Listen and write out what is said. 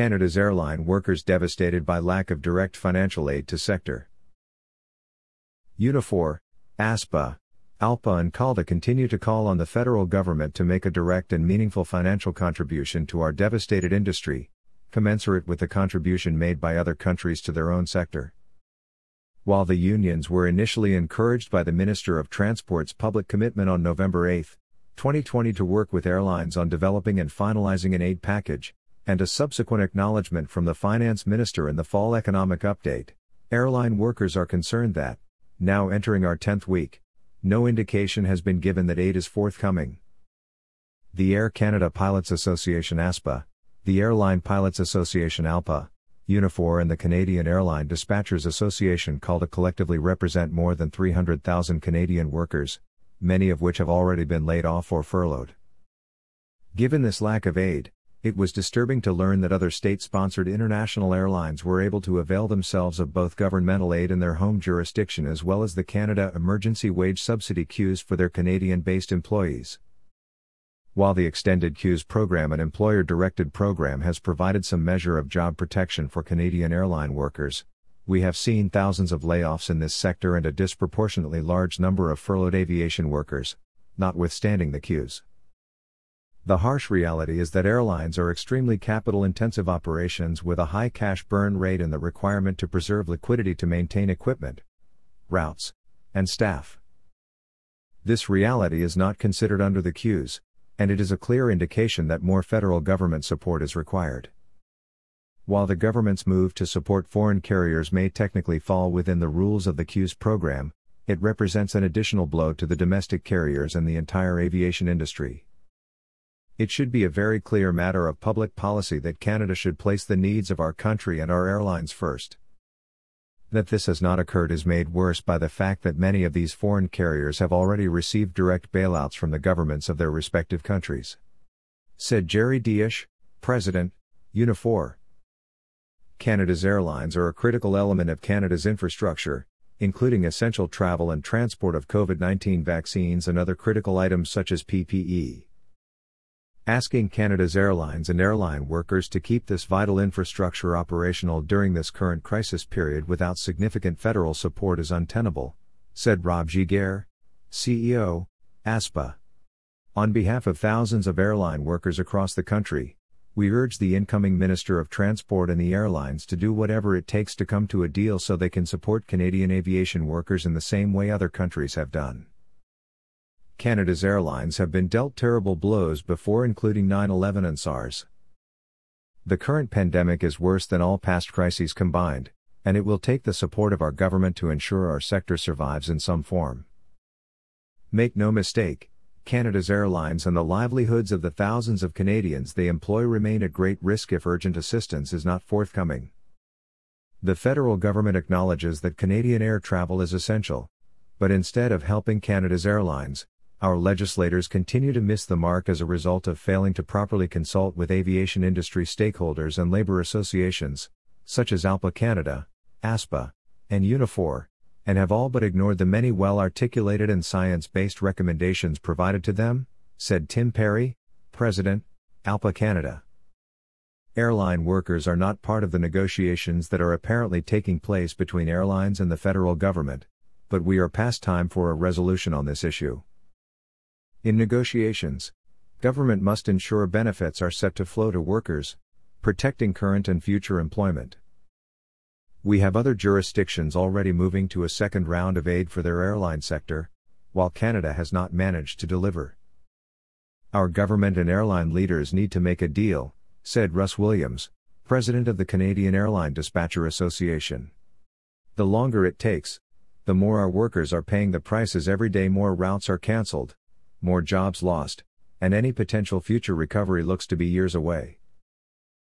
Canada's airline workers devastated by lack of direct financial aid to sector. Unifor, ASPA, ALPA and CALDA continue to call on the federal government to make a direct and meaningful financial contribution to our devastated industry, commensurate with the contribution made by other countries to their own sector. While the unions were initially encouraged by the Minister of Transport's public commitment on November 8, 2020 to work with airlines on developing and finalizing an aid package, and a subsequent acknowledgement from the Finance Minister in the fall economic update, airline workers are concerned that, now entering our 10th week, no indication has been given that aid is forthcoming. The Air Canada Pilots Association ASPA, the Airline Pilots Association ALPA, Unifor and the Canadian Airline Dispatchers Association CALDA collectively represent more than 300,000 Canadian workers, many of which have already been laid off or furloughed. Given this lack of aid, it was disturbing to learn that other state sponsored international airlines were able to avail themselves of both governmental aid in their home jurisdiction as well as the Canada Emergency Wage Subsidy CEWS for their Canadian based employees. While the Extended CEWS program, an employer directed program, has provided some measure of job protection for Canadian airline workers, we have seen thousands of layoffs in this sector and a disproportionately large number of furloughed aviation workers, notwithstanding the CEWS. The harsh reality is that airlines are extremely capital intensive operations with a high cash burn rate and the requirement to preserve liquidity to maintain equipment, routes, and staff. This reality is not considered under the CEWS, and it is a clear indication that more federal government support is required. While the government's move to support foreign carriers may technically fall within the rules of the CEWS program, it represents an additional blow to the domestic carriers and the entire aviation industry. It should be a very clear matter of public policy that Canada should place the needs of our country and our airlines first. That this has not occurred is made worse by the fact that many of these foreign carriers have already received direct bailouts from the governments of their respective countries. Said Jerry Dias, President, Unifor. Canada's airlines are a critical element of Canada's infrastructure, including essential travel and transport of COVID 19 vaccines and other critical items such as PPE asking Canada's airlines and airline workers to keep this vital infrastructure operational during this current crisis period without significant federal support is untenable, said Rob Giguere, CEO, ASPA. On behalf of thousands of airline workers across the country, we urge the incoming Minister of Transport and the airlines to do whatever it takes to come to a deal so they can support Canadian aviation workers in the same way other countries have done. Canada's airlines have been dealt terrible blows before, including 9 11 and SARS. The current pandemic is worse than all past crises combined, and it will take the support of our government to ensure our sector survives in some form. Make no mistake, Canada's airlines and the livelihoods of the thousands of Canadians they employ remain at great risk if urgent assistance is not forthcoming. The federal government acknowledges that Canadian air travel is essential, but instead of helping Canada's airlines, our legislators continue to miss the mark as a result of failing to properly consult with aviation industry stakeholders and labor associations, such as ALPA Canada, ASPA, and Unifor, and have all but ignored the many well articulated and science based recommendations provided to them, said Tim Perry, President, ALPA Canada. Airline workers are not part of the negotiations that are apparently taking place between airlines and the federal government, but we are past time for a resolution on this issue. In negotiations, government must ensure benefits are set to flow to workers, protecting current and future employment. We have other jurisdictions already moving to a second round of aid for their airline sector, while Canada has not managed to deliver. Our government and airline leaders need to make a deal, said Russ Williams, president of the Canadian Airline Dispatcher Association. The longer it takes, the more our workers are paying the prices every day more routes are cancelled, more jobs lost, and any potential future recovery looks to be years away.